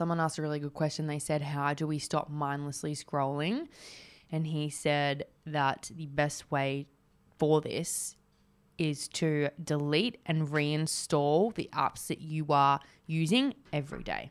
someone asked a really good question. They said, How do we stop mindlessly scrolling? And he said that the best way for this is to delete and reinstall the apps that you are using every day.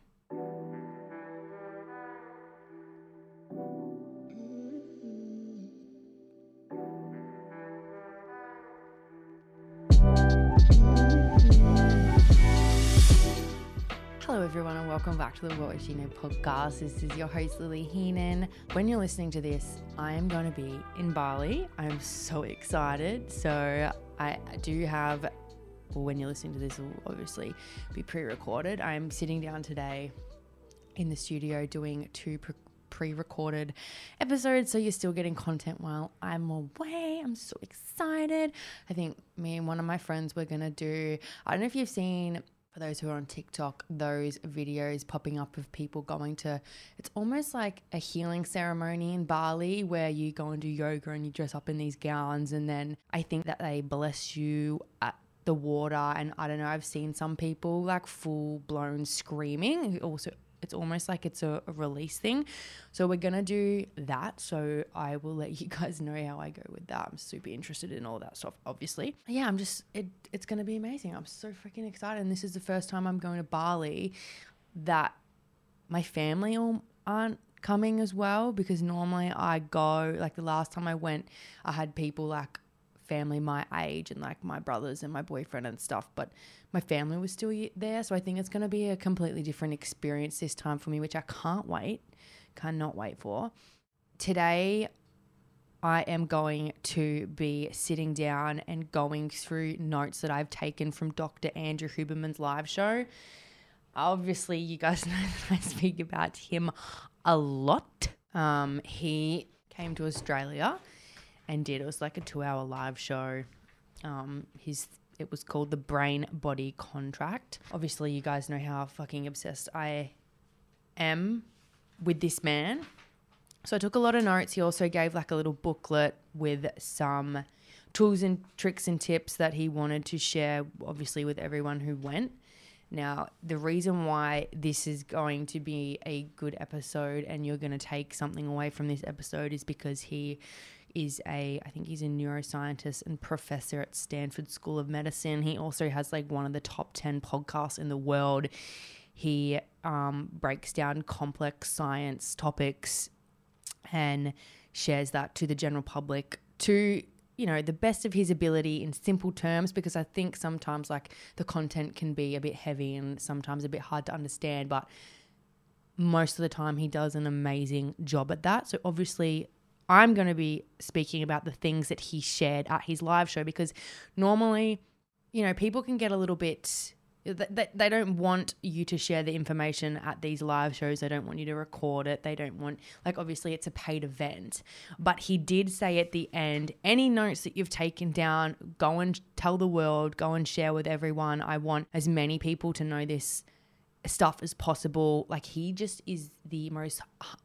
Back to the What Would She Know podcast. This is your host, Lily Heenan. When you're listening to this, I am going to be in Bali. I'm so excited. So, I do have, well, when you're listening to this, will obviously be pre recorded. I'm sitting down today in the studio doing two pre recorded episodes. So, you're still getting content while I'm away. I'm so excited. I think me and one of my friends, we're going to do, I don't know if you've seen for those who are on TikTok, those videos popping up of people going to, it's almost like a healing ceremony in Bali where you go and do yoga and you dress up in these gowns. And then I think that they bless you at the water. And I don't know, I've seen some people like full blown screaming. Also, it's almost like it's a, a, release thing. So we're gonna do that. So I will let you guys know how I go with that. I'm super interested in all that stuff, obviously. Yeah, I'm just it. It's gonna be amazing. I'm so freaking excited. And this is the first time I'm going to Bali that my family all aren't coming as well because normally I go like the last time I went, I had people like family my age and like my brothers and my boyfriend and stuff, but my family was still there. So I think it's going to be a completely different experience this time for me, which I can't wait, cannot wait for. Today, I am going to be sitting down and going through notes that I've taken from Dr. Andrew Huberman's live show. Obviously, you guys know that I speak about him a lot. Um, he came to Australia and did. It was like a two hour live show. Um, his it was called the Brain Body Contract. Obviously, you guys know how fucking obsessed I am with this man. So I took a lot of notes. He also gave like a little booklet with some tools and tricks and tips that he wanted to share, obviously, with everyone who went. Now, the reason why this is going to be a good episode and you're going to take something away from this episode is because he is a, I think he's a neuroscientist and professor at Stanford School of Medicine. He also has like one of the top 10 podcasts in the world. He um, breaks down complex science topics and shares that to the general public to you know the best of his ability in simple terms because i think sometimes like the content can be a bit heavy and sometimes a bit hard to understand but most of the time he does an amazing job at that so obviously I'm going to be speaking about the things that he shared at his live show because normally, you know, people can get a little bit they don't want you to share the information at these live shows. They don't want you to record it. They don't want, like, obviously, it's a paid event. But he did say at the end any notes that you've taken down, go and tell the world, go and share with everyone. I want as many people to know this stuff as possible. Like he just is the most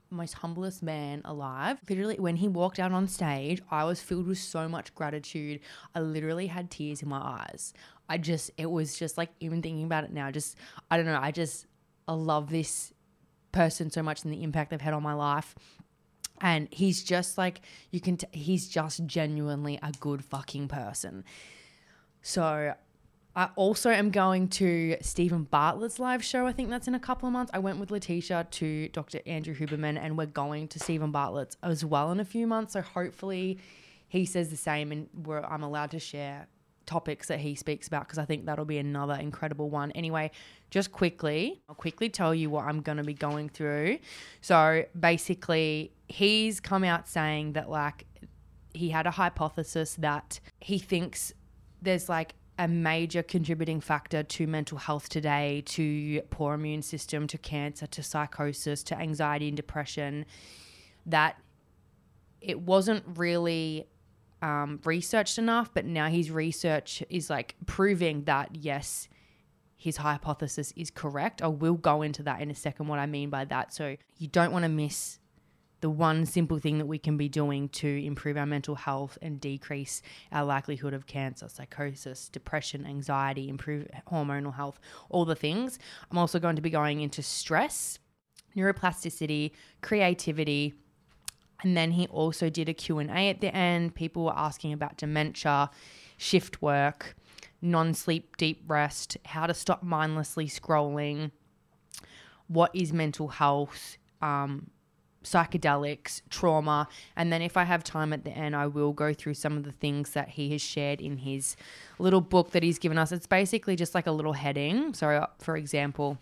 most humblest man alive. Literally, when he walked out on stage, I was filled with so much gratitude. I literally had tears in my eyes. I just, it was just like even thinking about it now. Just, I don't know. I just, I love this person so much and the impact they've had on my life. And he's just like, you can, t- he's just genuinely a good fucking person. So I also am going to Steven Bartlett's live show. I think that's in a couple of months. I went with Letitia to Dr. Andrew Huberman, and we're going to Steven Bartlett's as well in a few months. So hopefully he says the same, and I'm allowed to share topics that he speaks about because I think that'll be another incredible one. Anyway, just quickly, I'll quickly tell you what I'm going to be going through. So basically, he's come out saying that like he had a hypothesis that he thinks there's like a major contributing factor to mental health today, to poor immune system, to cancer, to psychosis, to anxiety and depression, that it wasn't really um, researched enough, but now his research is like proving that yes, his hypothesis is correct. I will go into that in a second, what I mean by that. So you don't want to miss the one simple thing that we can be doing to improve our mental health and decrease our likelihood of cancer, psychosis, depression, anxiety, improve hormonal health, all the things. I'm also going to be going into stress neuroplasticity, creativity, and then he also did a Q&A at the end. People were asking about dementia, shift work, non-sleep deep rest, how to stop mindlessly scrolling, what is mental health, um, psychedelics, trauma, and then if I have time at the end, I will go through some of the things that he has shared in his little book that he's given us. It's basically just like a little heading. So, uh, for example,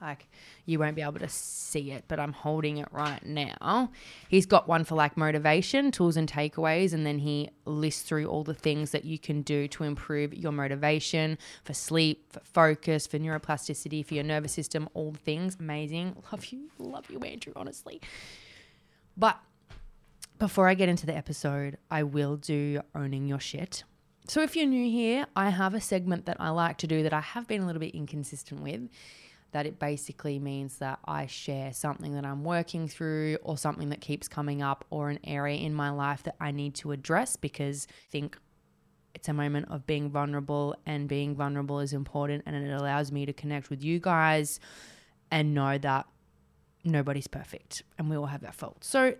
like you won't be able to see it, but I'm holding it right now. He's got one for like motivation, tools and takeaways, and then he lists through all the things that you can do to improve your motivation for sleep, for focus, for neuroplasticity, for your nervous system, all things. Amazing. Love you. Love you, Andrew, honestly. But before I get into the episode, I will do owning your shit. So if you're new here, I have a segment that I like to do that I have been a little bit inconsistent with that it basically means that I share something that I'm working through or something that keeps coming up or an area in my life that I need to address because I think it's a moment of being vulnerable and being vulnerable is important and it allows me to connect with you guys and know that nobody's perfect and we all have our faults. So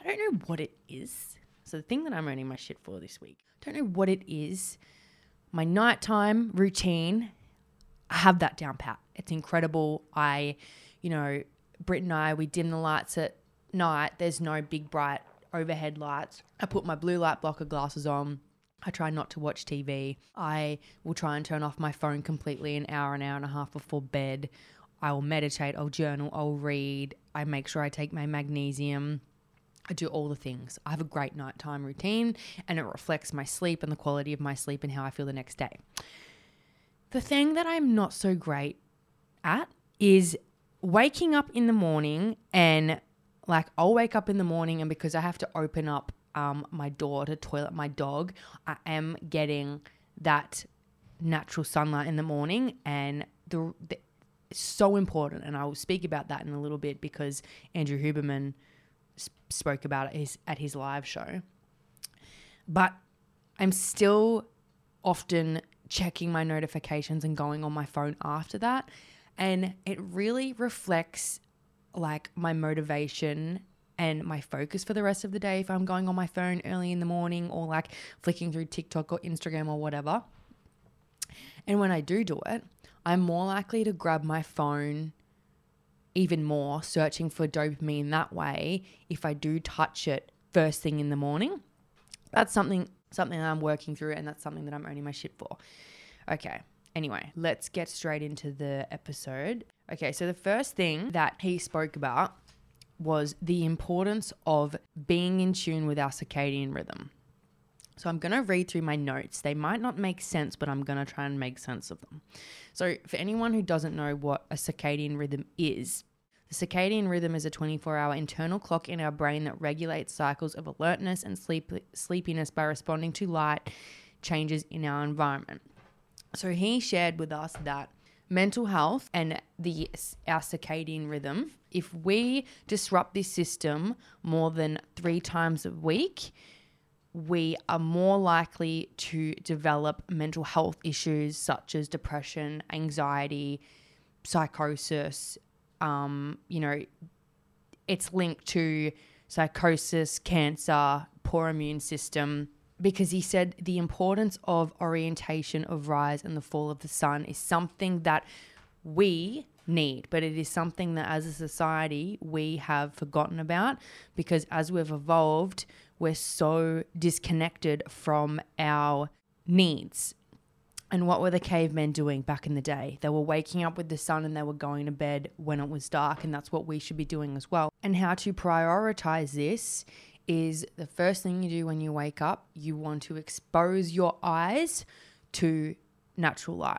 I don't know what it is. So the thing that I'm owning my shit for this week, I don't know what it is. My nighttime routine, I have that down pat. It's incredible. I, you know, Britt and I, we dim the lights at night. There's no big bright overhead lights. I put my blue light blocker glasses on. I try not to watch TV. I will try and turn off my phone completely an hour, an hour and a half before bed. I will meditate, I'll journal, I'll read. I make sure I take my magnesium. I do all the things. I have a great nighttime routine and it reflects my sleep and the quality of my sleep and how I feel the next day. The thing that I'm not so great at is waking up in the morning and like I'll wake up in the morning and because I have to open up um, my door to toilet my dog, I am getting that natural sunlight in the morning and the, the so important and I will speak about that in a little bit because Andrew Huberman sp- spoke about it his, at his live show. But I'm still often checking my notifications and going on my phone after that and it really reflects like my motivation and my focus for the rest of the day if I'm going on my phone early in the morning or like flicking through TikTok or Instagram or whatever. And when I do do it, I'm more likely to grab my phone even more, searching for dopamine that way if I do touch it first thing in the morning. That's something something that I'm working through and that's something that I'm owning my shit for. Okay. Anyway, let's get straight into the episode. Okay, so the first thing that he spoke about was the importance of being in tune with our circadian rhythm. So I'm going to read through my notes. They might not make sense, but I'm going to try and make sense of them. So, for anyone who doesn't know what a circadian rhythm is, the circadian rhythm is a 24 hour internal clock in our brain that regulates cycles of alertness and sleep, sleepiness by responding to light changes in our environment. So he shared with us that mental health and the our circadian rhythm, if we disrupt this system more than 3 times a week, we are more likely to develop mental health issues such as depression, anxiety, psychosis. Um, you know, it's linked to psychosis, cancer, poor immune system, because he said the importance of orientation of rise and the fall of the sun is something that we need, but it is something that as a society we have forgotten about because as we've evolved, we're so disconnected from our needs. And what were the cavemen doing back in the day? They were waking up with the sun and they were going to bed when it was dark, and that's what we should be doing as well. And how to prioritize this is the first thing you do when you wake up, you want to expose your eyes to natural light.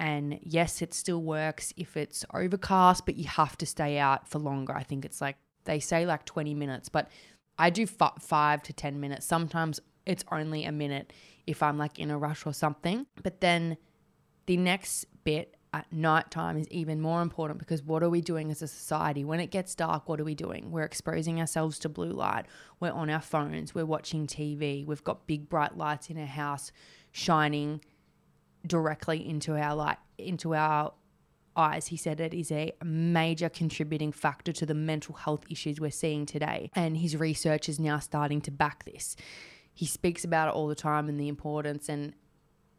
And yes, it still works if it's overcast, but you have to stay out for longer. I think it's like they say like 20 minutes, but I do f- five to 10 minutes. Sometimes it's only a minute if I'm like in a rush or something. But then the next bit at night time is even more important because what are we doing as a society? When it gets dark, what are we doing? We're exposing ourselves to blue light. We're on our phones. We're watching TV. We've got big bright lights in our house shining directly into our light, into our eyes. He said it is a major contributing factor to the mental health issues we're seeing today. And his research is now starting to back this. He speaks about it all the time and the importance. And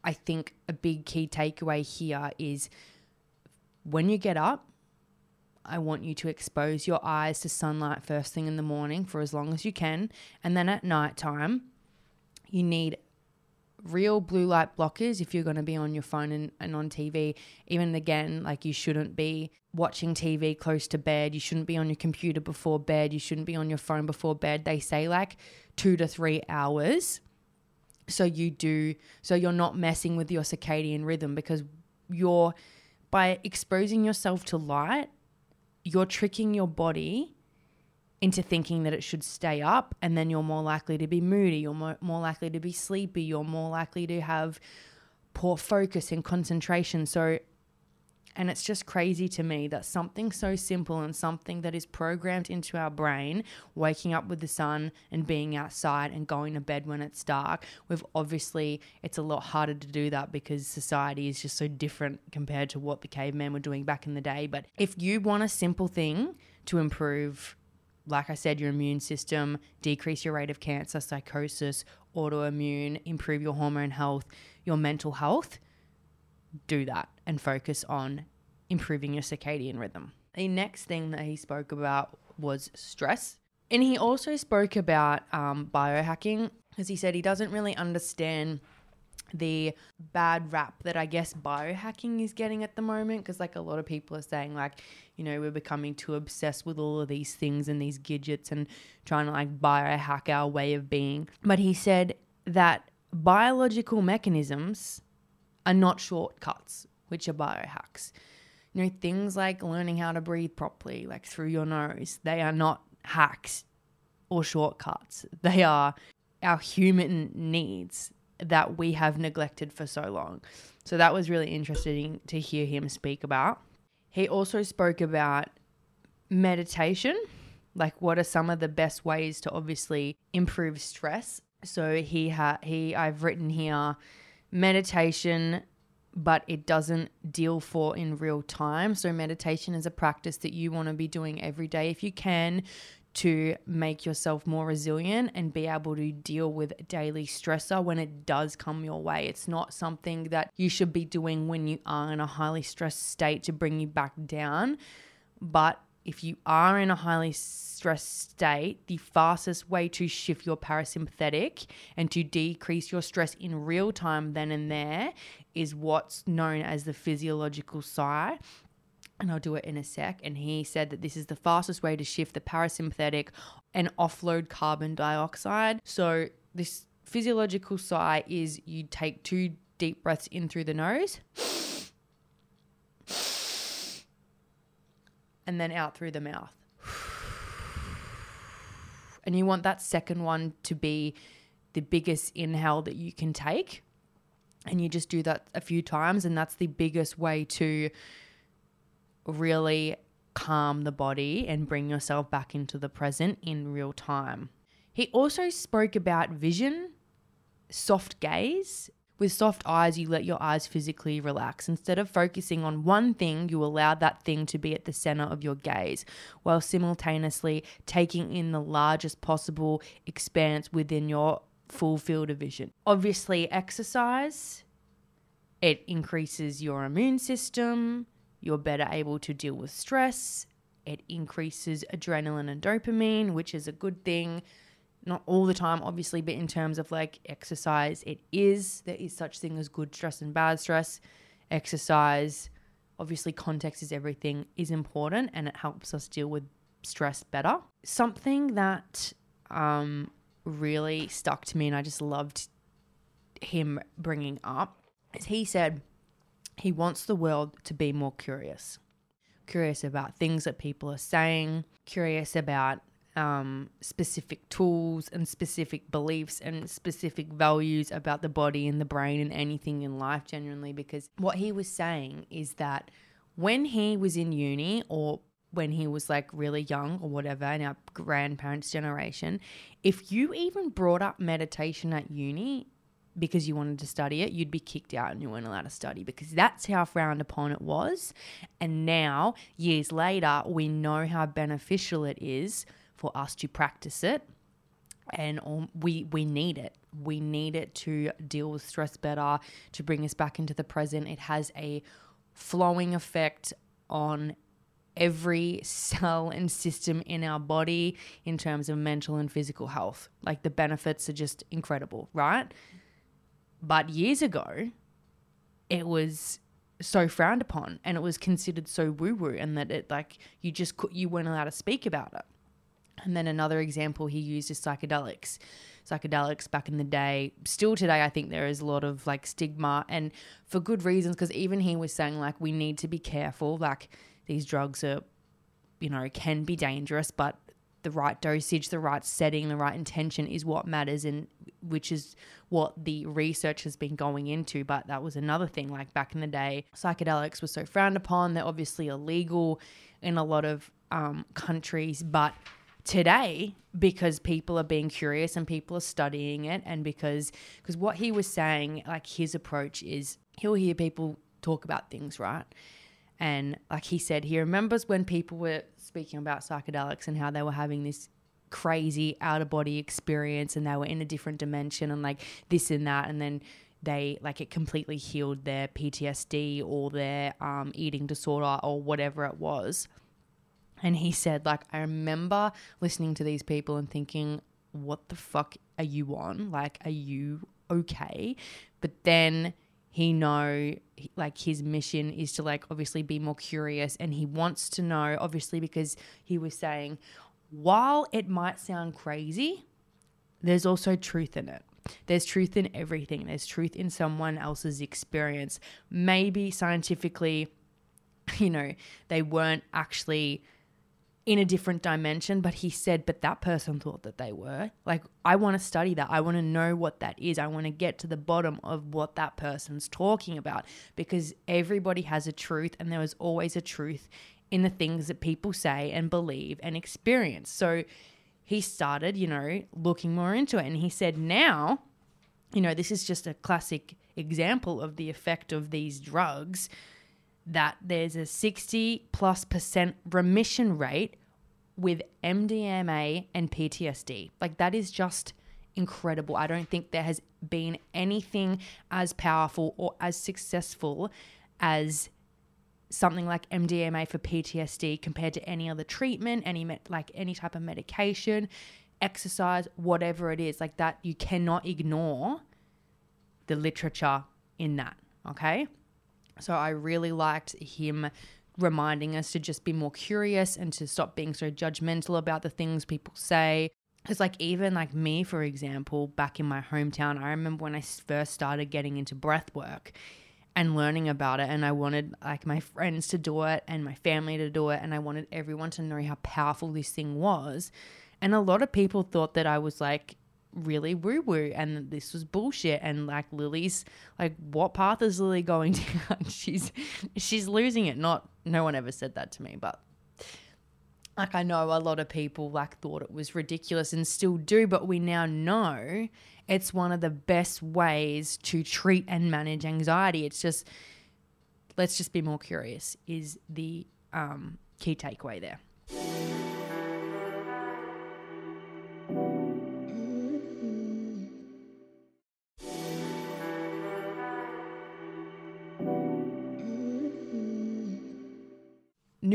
I think a big key takeaway here is when you get up, I want you to expose your eyes to sunlight first thing in the morning for as long as you can. And then at night time, you need real blue light blockers if you're going to be on your phone and, and on TV. Even again, like you shouldn't be watching TV close to bed. You shouldn't be on your computer before bed. You shouldn't be on your phone before bed. They say like two to three hours. So you do, so you're not messing with your circadian rhythm because you're, by exposing yourself to light, you're tricking your body into thinking that it should stay up and then you're more likely to be moody you're more, more likely to be sleepy you're more likely to have poor focus and concentration. So and it's just crazy to me that something so simple and something that is programmed into our brain, waking up with the sun and being outside and going to bed when it's dark, we've obviously, it's a lot harder to do that because society is just so different compared to what the cavemen were doing back in the day. But if you want a simple thing to improve like I said, your immune system, decrease your rate of cancer, psychosis, autoimmune, improve your hormone health, your mental health, do that and focus on improving your circadian rhythm. The next thing that he spoke about was stress. And he also spoke about um, biohacking because he said he doesn't really understand the bad rap that I guess biohacking is getting at the moment because like a lot of people are saying like you know we're becoming too obsessed with all of these things and these gadgets and trying to like biohack our way of being but he said that biological mechanisms are not shortcuts which are biohacks you know things like learning how to breathe properly like through your nose they are not hacks or shortcuts they are our human needs that we have neglected for so long. So that was really interesting to hear him speak about. He also spoke about meditation, like what are some of the best ways to obviously improve stress. So he had he I've written here meditation but it doesn't deal for in real time. So meditation is a practice that you want to be doing every day if you can to make yourself more resilient and be able to deal with daily stressor when it does come your way. It's not something that you should be doing when you are in a highly stressed state to bring you back down. But if you are in a highly stressed state, the fastest way to shift your parasympathetic and to decrease your stress in real time then and there is what's known as the physiological sigh and I'll do it in a sec. And he said that this is the fastest way to shift the parasympathetic and offload carbon dioxide. So, this physiological sigh is you take two deep breaths in through the nose and then out through the mouth. And you want that second one to be the biggest inhale that you can take. And you just do that a few times, and that's the biggest way to really calm the body and bring yourself back into the present in real time. He also spoke about vision, soft gaze. With soft eyes, you let your eyes physically relax. Instead of focusing on one thing, you allow that thing to be at the center of your gaze, while simultaneously taking in the largest possible expanse within your full field of vision. Obviously, exercise, it increases your immune system, you're better able to deal with stress. It increases adrenaline and dopamine, which is a good thing. Not all the time, obviously, but in terms of like exercise, it is. There is such thing as good stress and bad stress. Exercise, obviously, context is everything, is important and it helps us deal with stress better. Something that um, really stuck to me and I just loved him bringing up is he said, he wants the world to be more curious. Curious about things that people are saying, curious about um, specific tools and specific beliefs and specific values about the body and the brain and anything in life, genuinely. Because what he was saying is that when he was in uni or when he was like really young or whatever in our grandparents' generation, if you even brought up meditation at uni, because you wanted to study it, you'd be kicked out and you weren't allowed to study because that's how frowned upon it was. And now, years later, we know how beneficial it is for us to practice it. And um, we, we need it. We need it to deal with stress better, to bring us back into the present. It has a flowing effect on every cell and system in our body in terms of mental and physical health. Like the benefits are just incredible, right? But years ago, it was so frowned upon and it was considered so woo woo and that it like you just could you weren't allowed to speak about it. And then another example he used is psychedelics. Psychedelics back in the day, still today, I think there is a lot of like stigma and for good reasons because even he was saying like we need to be careful. Like these drugs are, you know, can be dangerous, but the right dosage, the right setting, the right intention is what matters, and which is what the research has been going into. But that was another thing. Like back in the day, psychedelics were so frowned upon. They're obviously illegal in a lot of um, countries, but today because people are being curious and people are studying it and because because what he was saying like his approach is he'll hear people talk about things right? And like he said he remembers when people were speaking about psychedelics and how they were having this crazy out of body experience and they were in a different dimension and like this and that. And then they like it completely healed their PTSD or their um, eating disorder or whatever it was and he said, like, I remember listening to these people and thinking, what the fuck are you on? Like, are you okay? But then he know like his mission is to like obviously be more curious and he wants to know obviously because he was saying while it might sound crazy there's also truth in it there's truth in everything there's truth in someone else's experience maybe scientifically you know they weren't actually in a different dimension, but he said, but that person thought that they were. Like, I want to study that. I want to know what that is. I want to get to the bottom of what that person's talking about because everybody has a truth and there is always a truth in the things that people say and believe and experience. So he started, you know, looking more into it. And he said, now, you know, this is just a classic example of the effect of these drugs that there's a 60 plus percent remission rate with MDMA and PTSD. Like that is just incredible. I don't think there has been anything as powerful or as successful as something like MDMA for PTSD compared to any other treatment, any me- like any type of medication, exercise, whatever it is. Like that you cannot ignore the literature in that, okay? So I really liked him reminding us to just be more curious and to stop being so judgmental about the things people say. Because, like, even like me, for example, back in my hometown, I remember when I first started getting into breath work and learning about it. And I wanted like my friends to do it and my family to do it. And I wanted everyone to know how powerful this thing was. And a lot of people thought that I was like really woo woo and this was bullshit and like Lily's like what path is Lily going down? she's she's losing it. Not no one ever said that to me, but like I know a lot of people like thought it was ridiculous and still do, but we now know it's one of the best ways to treat and manage anxiety. It's just let's just be more curious is the um, key takeaway there.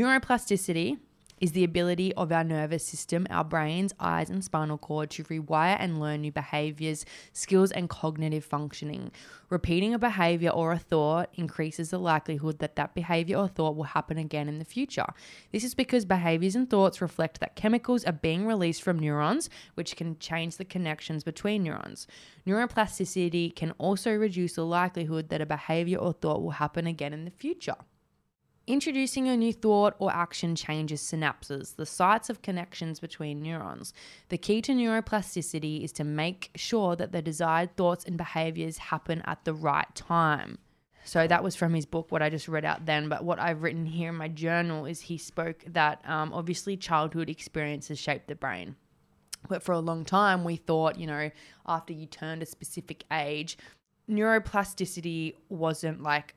Neuroplasticity is the ability of our nervous system, our brains, eyes, and spinal cord to rewire and learn new behaviors, skills, and cognitive functioning. Repeating a behavior or a thought increases the likelihood that that behavior or thought will happen again in the future. This is because behaviors and thoughts reflect that chemicals are being released from neurons, which can change the connections between neurons. Neuroplasticity can also reduce the likelihood that a behavior or thought will happen again in the future. Introducing a new thought or action changes synapses, the sites of connections between neurons. The key to neuroplasticity is to make sure that the desired thoughts and behaviors happen at the right time. So that was from his book, what I just read out then. But what I've written here in my journal is he spoke that um, obviously childhood experiences shape the brain. But for a long time, we thought, you know, after you turned a specific age, neuroplasticity wasn't like,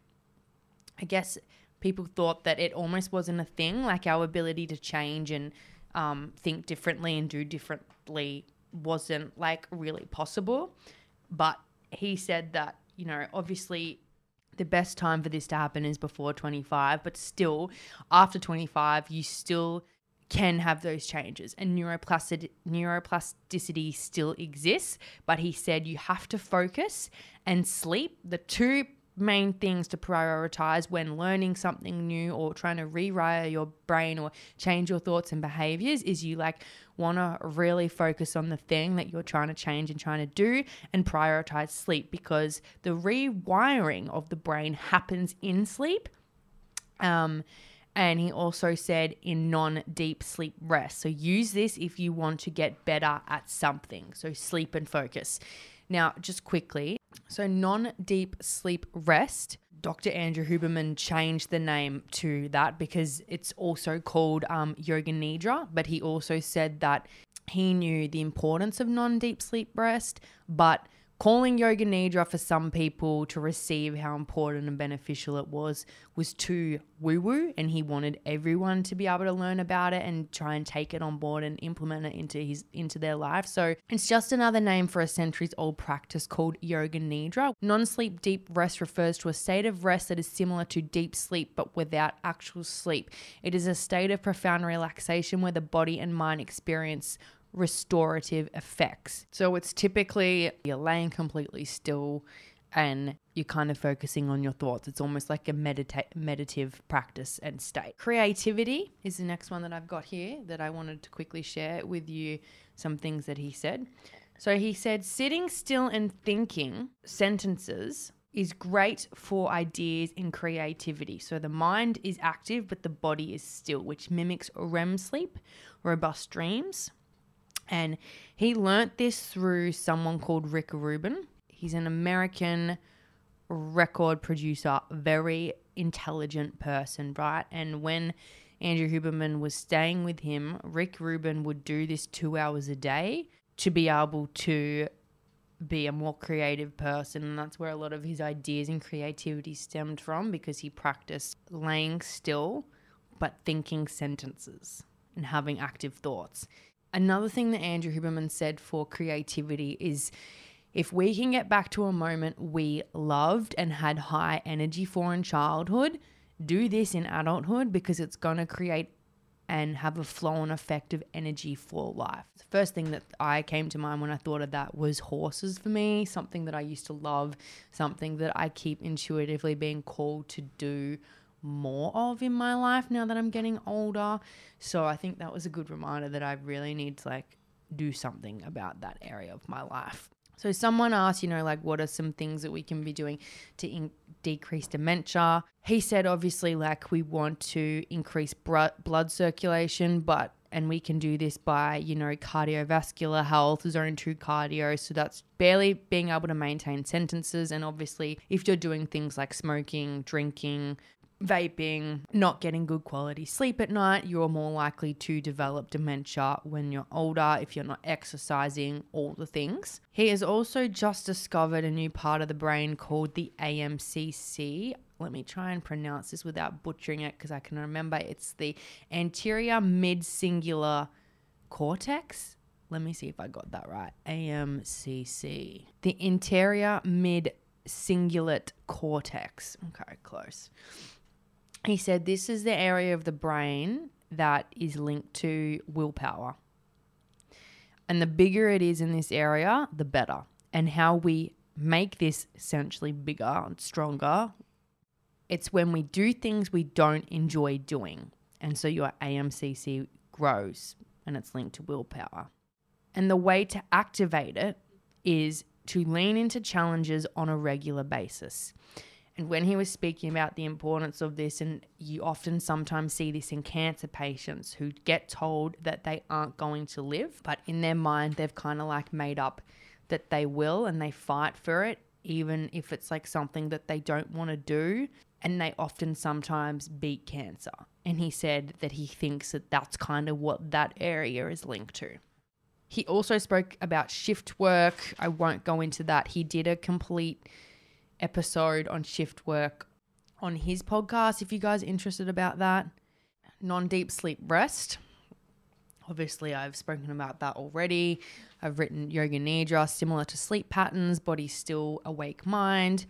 I guess people thought that it almost wasn't a thing, like our ability to change and um, think differently and do differently wasn't like really possible. But he said that, you know, obviously the best time for this to happen is before 25, but still, after 25, you still can have those changes and neuroplasticity, neuroplasticity still exists. But he said you have to focus and sleep, the two main things to prioritize when learning something new or trying to rewire your brain or change your thoughts and behaviors is you like want to really focus on the thing that you're trying to change and trying to do and prioritize sleep because the rewiring of the brain happens in sleep um and he also said in non deep sleep rest. So use this if you want to get better at something. So sleep and focus. Now, just quickly, so non deep sleep rest. Dr. Andrew Huberman changed the name to that because it's also called um, Yoga Nidra, but he also said that he knew the importance of non deep sleep rest, but calling yoga nidra for some people to receive how important and beneficial it was was too woo woo and he wanted everyone to be able to learn about it and try and take it on board and implement it into his into their life. So it's just another name for a centuries old practice called yoga nidra. Non-sleep deep rest refers to a state of rest that is similar to deep sleep but without actual sleep. It is a state of profound relaxation where the body and mind experience restorative effects. So it's typically you're laying completely still and you're kind of focusing on your thoughts. It's almost like a medita- meditative practice and state. Creativity is the next one that I've got here that I wanted to quickly share with you some things that he said. So he said, sitting still and thinking sentences is great for ideas and creativity. So the mind is active, but the body is still, which mimics REM sleep, robust dreams. And he learnt this through someone called Rick Rubin. He's an American record producer, very intelligent person, right? And when Andrew Huberman was staying with him, Rick Rubin would do this two hours a day to be able to be a more creative person. And that's where a lot of his ideas and creativity stemmed from because he practiced laying still but thinking sentences and having active thoughts. Another thing that Andrew Huberman said for creativity is if we can get back to a moment we loved and had high energy for in childhood, do this in adulthood because it's going to create and have a flow and effect of energy for life. The first thing that I came to mind when I thought of that was horses for me, something that I used to love, something that I keep intuitively being called to do more of in my life now that I'm getting older. So I think that was a good reminder that I really need to like do something about that area of my life. So someone asked, you know, like what are some things that we can be doing to in- decrease dementia? He said obviously like we want to increase br- blood circulation, but and we can do this by, you know, cardiovascular health, zone 2 cardio. So that's barely being able to maintain sentences. And obviously, if you're doing things like smoking, drinking, vaping, not getting good quality sleep at night, you're more likely to develop dementia when you're older if you're not exercising, all the things. He has also just discovered a new part of the brain called the AMCC. Let me try and pronounce this without butchering it because I can remember it's the anterior mid cingulate cortex. Let me see if I got that right. AMCC. The anterior mid cingulate cortex. Okay, close he said this is the area of the brain that is linked to willpower. And the bigger it is in this area, the better. And how we make this essentially bigger and stronger, it's when we do things we don't enjoy doing. And so your AMCC grows and it's linked to willpower. And the way to activate it is to lean into challenges on a regular basis. When he was speaking about the importance of this, and you often sometimes see this in cancer patients who get told that they aren't going to live, but in their mind, they've kind of like made up that they will and they fight for it, even if it's like something that they don't want to do. And they often sometimes beat cancer. And he said that he thinks that that's kind of what that area is linked to. He also spoke about shift work. I won't go into that. He did a complete episode on shift work on his podcast if you guys are interested about that. Non deep sleep rest. Obviously, I've spoken about that already. I've written Yoga Nidra, similar to sleep patterns, body still, awake mind.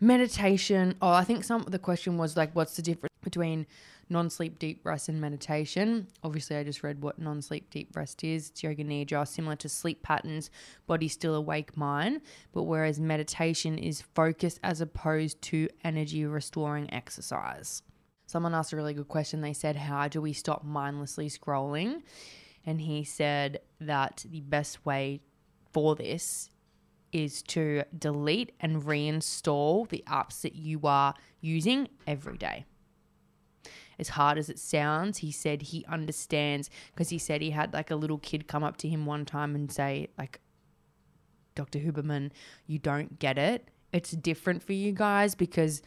Meditation. Oh, I think some the question was like, what's the difference between non sleep deep rest and meditation? Obviously, I just read what non sleep deep rest is. It's Yoga Nidra, similar to sleep patterns, body still, awake mind. But whereas meditation is focus as opposed to energy restoring exercise. Someone asked a really good question. They said, How do we stop mindlessly scrolling? And he said that the best way for this is to delete and reinstall the apps that you are using every day. As hard as it sounds, he said he understands because he said he had like a little kid come up to him one time and say, like, Dr. Huberman, you don't get it. It's different for you guys because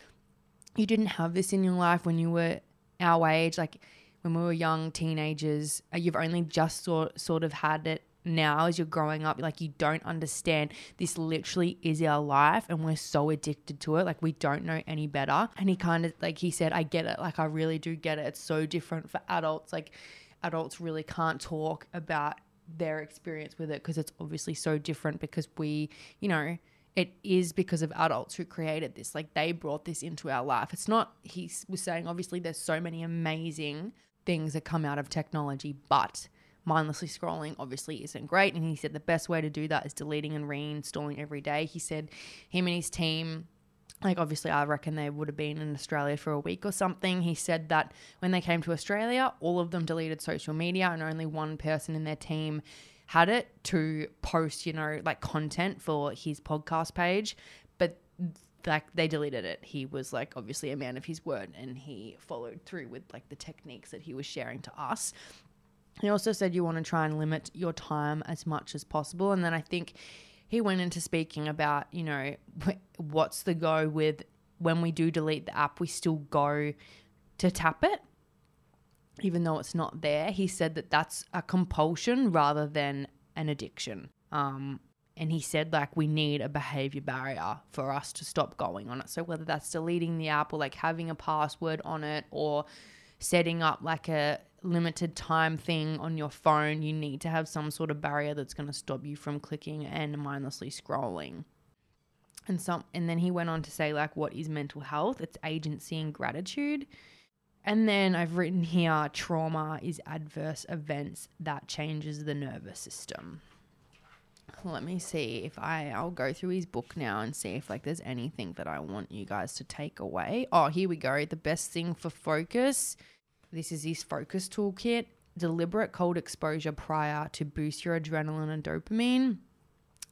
you didn't have this in your life when you were our age, like when we were young teenagers. Uh, you've only just sort sort of had it now as you're growing up like you don't understand this literally is our life and we're so addicted to it. Like we don't know any better. And he kind of like he said i get it. Like i really do get it. It's so different for adults. Like adults really can't talk about their experience with it because it's obviously so different because we you know it is because of adults who created this. Like they brought this into our life. It's not, he was saying, obviously, there's so many amazing things that come out of technology, but mindlessly scrolling obviously isn't great. And he said the best way to do that is deleting and reinstalling every day. He said him and his team. Like, obviously, I reckon they would have been in Australia for a week or something. He said that when they came to Australia, all of them deleted social media, and only one person in their team had it to post, you know, like content for his podcast page, but like they deleted it. He was like obviously a man of his word and he followed through with like the techniques that he was sharing to us. He also said you want to try and limit your time as much as possible. And then I think he went into speaking about, you know, what's the go with when we do delete the app, we still go to tap it even though it's not there, he said that that's a compulsion rather than an addiction. Um, and he said like we need a behavior barrier for us to stop going on it. So whether that's deleting the app or like having a password on it or setting up like a limited time thing on your phone, you need to have some sort of barrier that's going to stop you from clicking and mindlessly scrolling. And some and then he went on to say like what is mental health? It's agency and gratitude. And then I've written here trauma is adverse events that changes the nervous system. Let me see if I I'll go through his book now and see if like there's anything that I want you guys to take away. Oh, here we go. The best thing for focus. This is his focus toolkit. Deliberate cold exposure prior to boost your adrenaline and dopamine.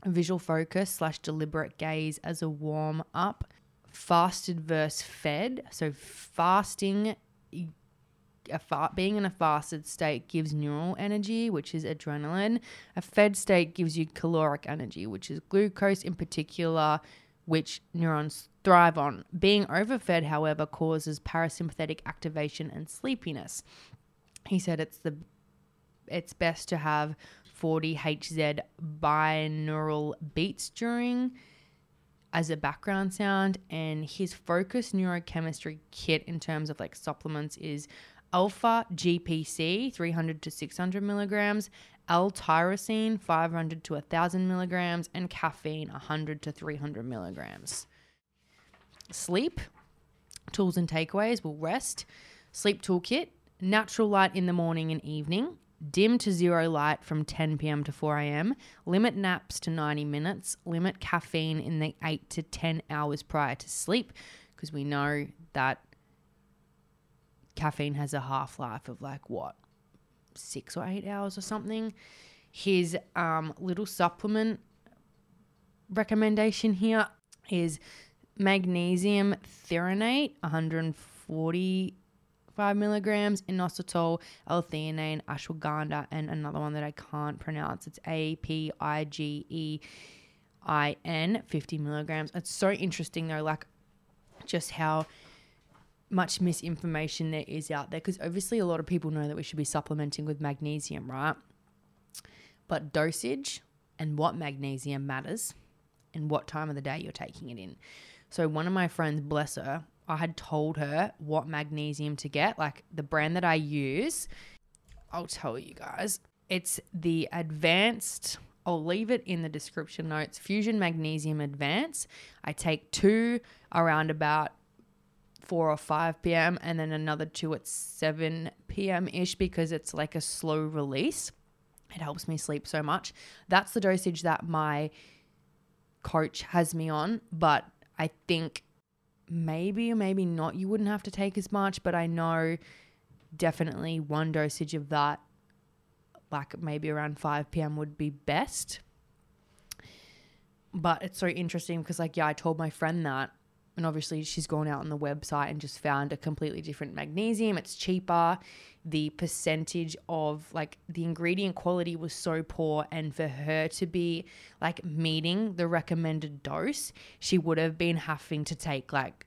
Visual focus slash deliberate gaze as a warm up fasted versus fed. So fasting a fa- being in a fasted state gives neural energy, which is adrenaline. A fed state gives you caloric energy, which is glucose in particular, which neurons thrive on. Being overfed, however, causes parasympathetic activation and sleepiness. He said it's the it's best to have 40 Hz binaural beats during as a background sound and his focus neurochemistry kit in terms of like supplements is alpha gpc 300 to 600 milligrams l-tyrosine 500 to 1000 milligrams and caffeine 100 to 300 milligrams. Sleep. Tools and takeaways will rest. Sleep toolkit. Natural light in the morning and evening. Dim to zero light from 10 p.m. to 4 a.m., limit naps to 90 minutes, limit caffeine in the 8 to 10 hours prior to sleep, because we know that caffeine has a half life of like what, six or eight hours or something. His um, little supplement recommendation here is magnesium threonate, 140 5 milligrams, inositol, L-theanine, ashwagandha, and another one that I can't pronounce. It's A P I G E I N, 50 milligrams. It's so interesting though, like just how much misinformation there is out there because obviously a lot of people know that we should be supplementing with magnesium, right? but dosage and what magnesium matters and what time of the day you're taking it in. So, one of my friends, bless her, I had told her what magnesium to get, like the brand that I use. I'll tell you guys. It's the advanced, I'll leave it in the description notes Fusion Magnesium Advance. I take two around about 4 or 5 p.m. and then another two at 7 p.m. ish because it's like a slow release. It helps me sleep so much. That's the dosage that my coach has me on, but I think maybe or maybe not you wouldn't have to take as much, but I know definitely one dosage of that like maybe around 5 p.m. would be best. But it's so interesting because like yeah, I told my friend that and obviously she's gone out on the website and just found a completely different magnesium. It's cheaper. The percentage of like the ingredient quality was so poor, and for her to be like meeting the recommended dose, she would have been having to take like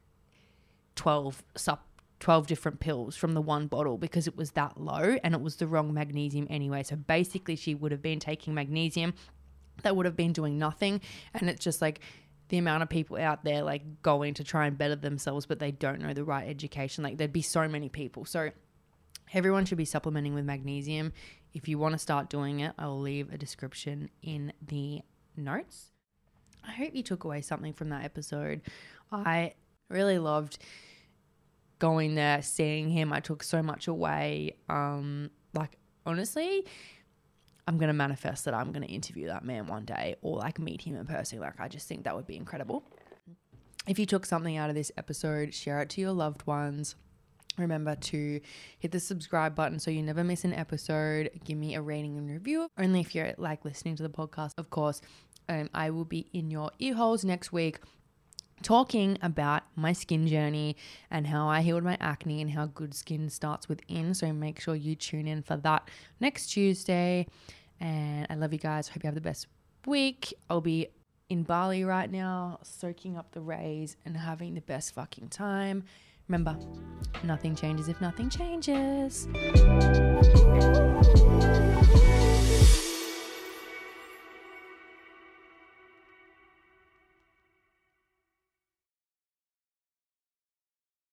12 sup 12 different pills from the one bottle because it was that low and it was the wrong magnesium anyway. So basically, she would have been taking magnesium that would have been doing nothing. And it's just like the amount of people out there like going to try and better themselves, but they don't know the right education. Like there'd be so many people. So everyone should be supplementing with magnesium. If you want to start doing it, I'll leave a description in the notes. I hope you took away something from that episode. I really loved going there, seeing him. I took so much away. Um, like honestly, I'm going to manifest that I'm going to interview that man one day or like meet him in person. Like, I just think that would be incredible. If you took something out of this episode, share it to your loved ones. Remember to hit the subscribe button so you never miss an episode. Give me a rating and review. Only if you're like listening to the podcast, of course. Um, I will be in your ear holes next week talking about my skin journey and how I healed my acne and how good skin starts within. So make sure you tune in for that next Tuesday. And I love you guys. Hope you have the best week. I'll be in Bali right now, soaking up the rays and having the best fucking time. Remember, nothing changes if nothing changes.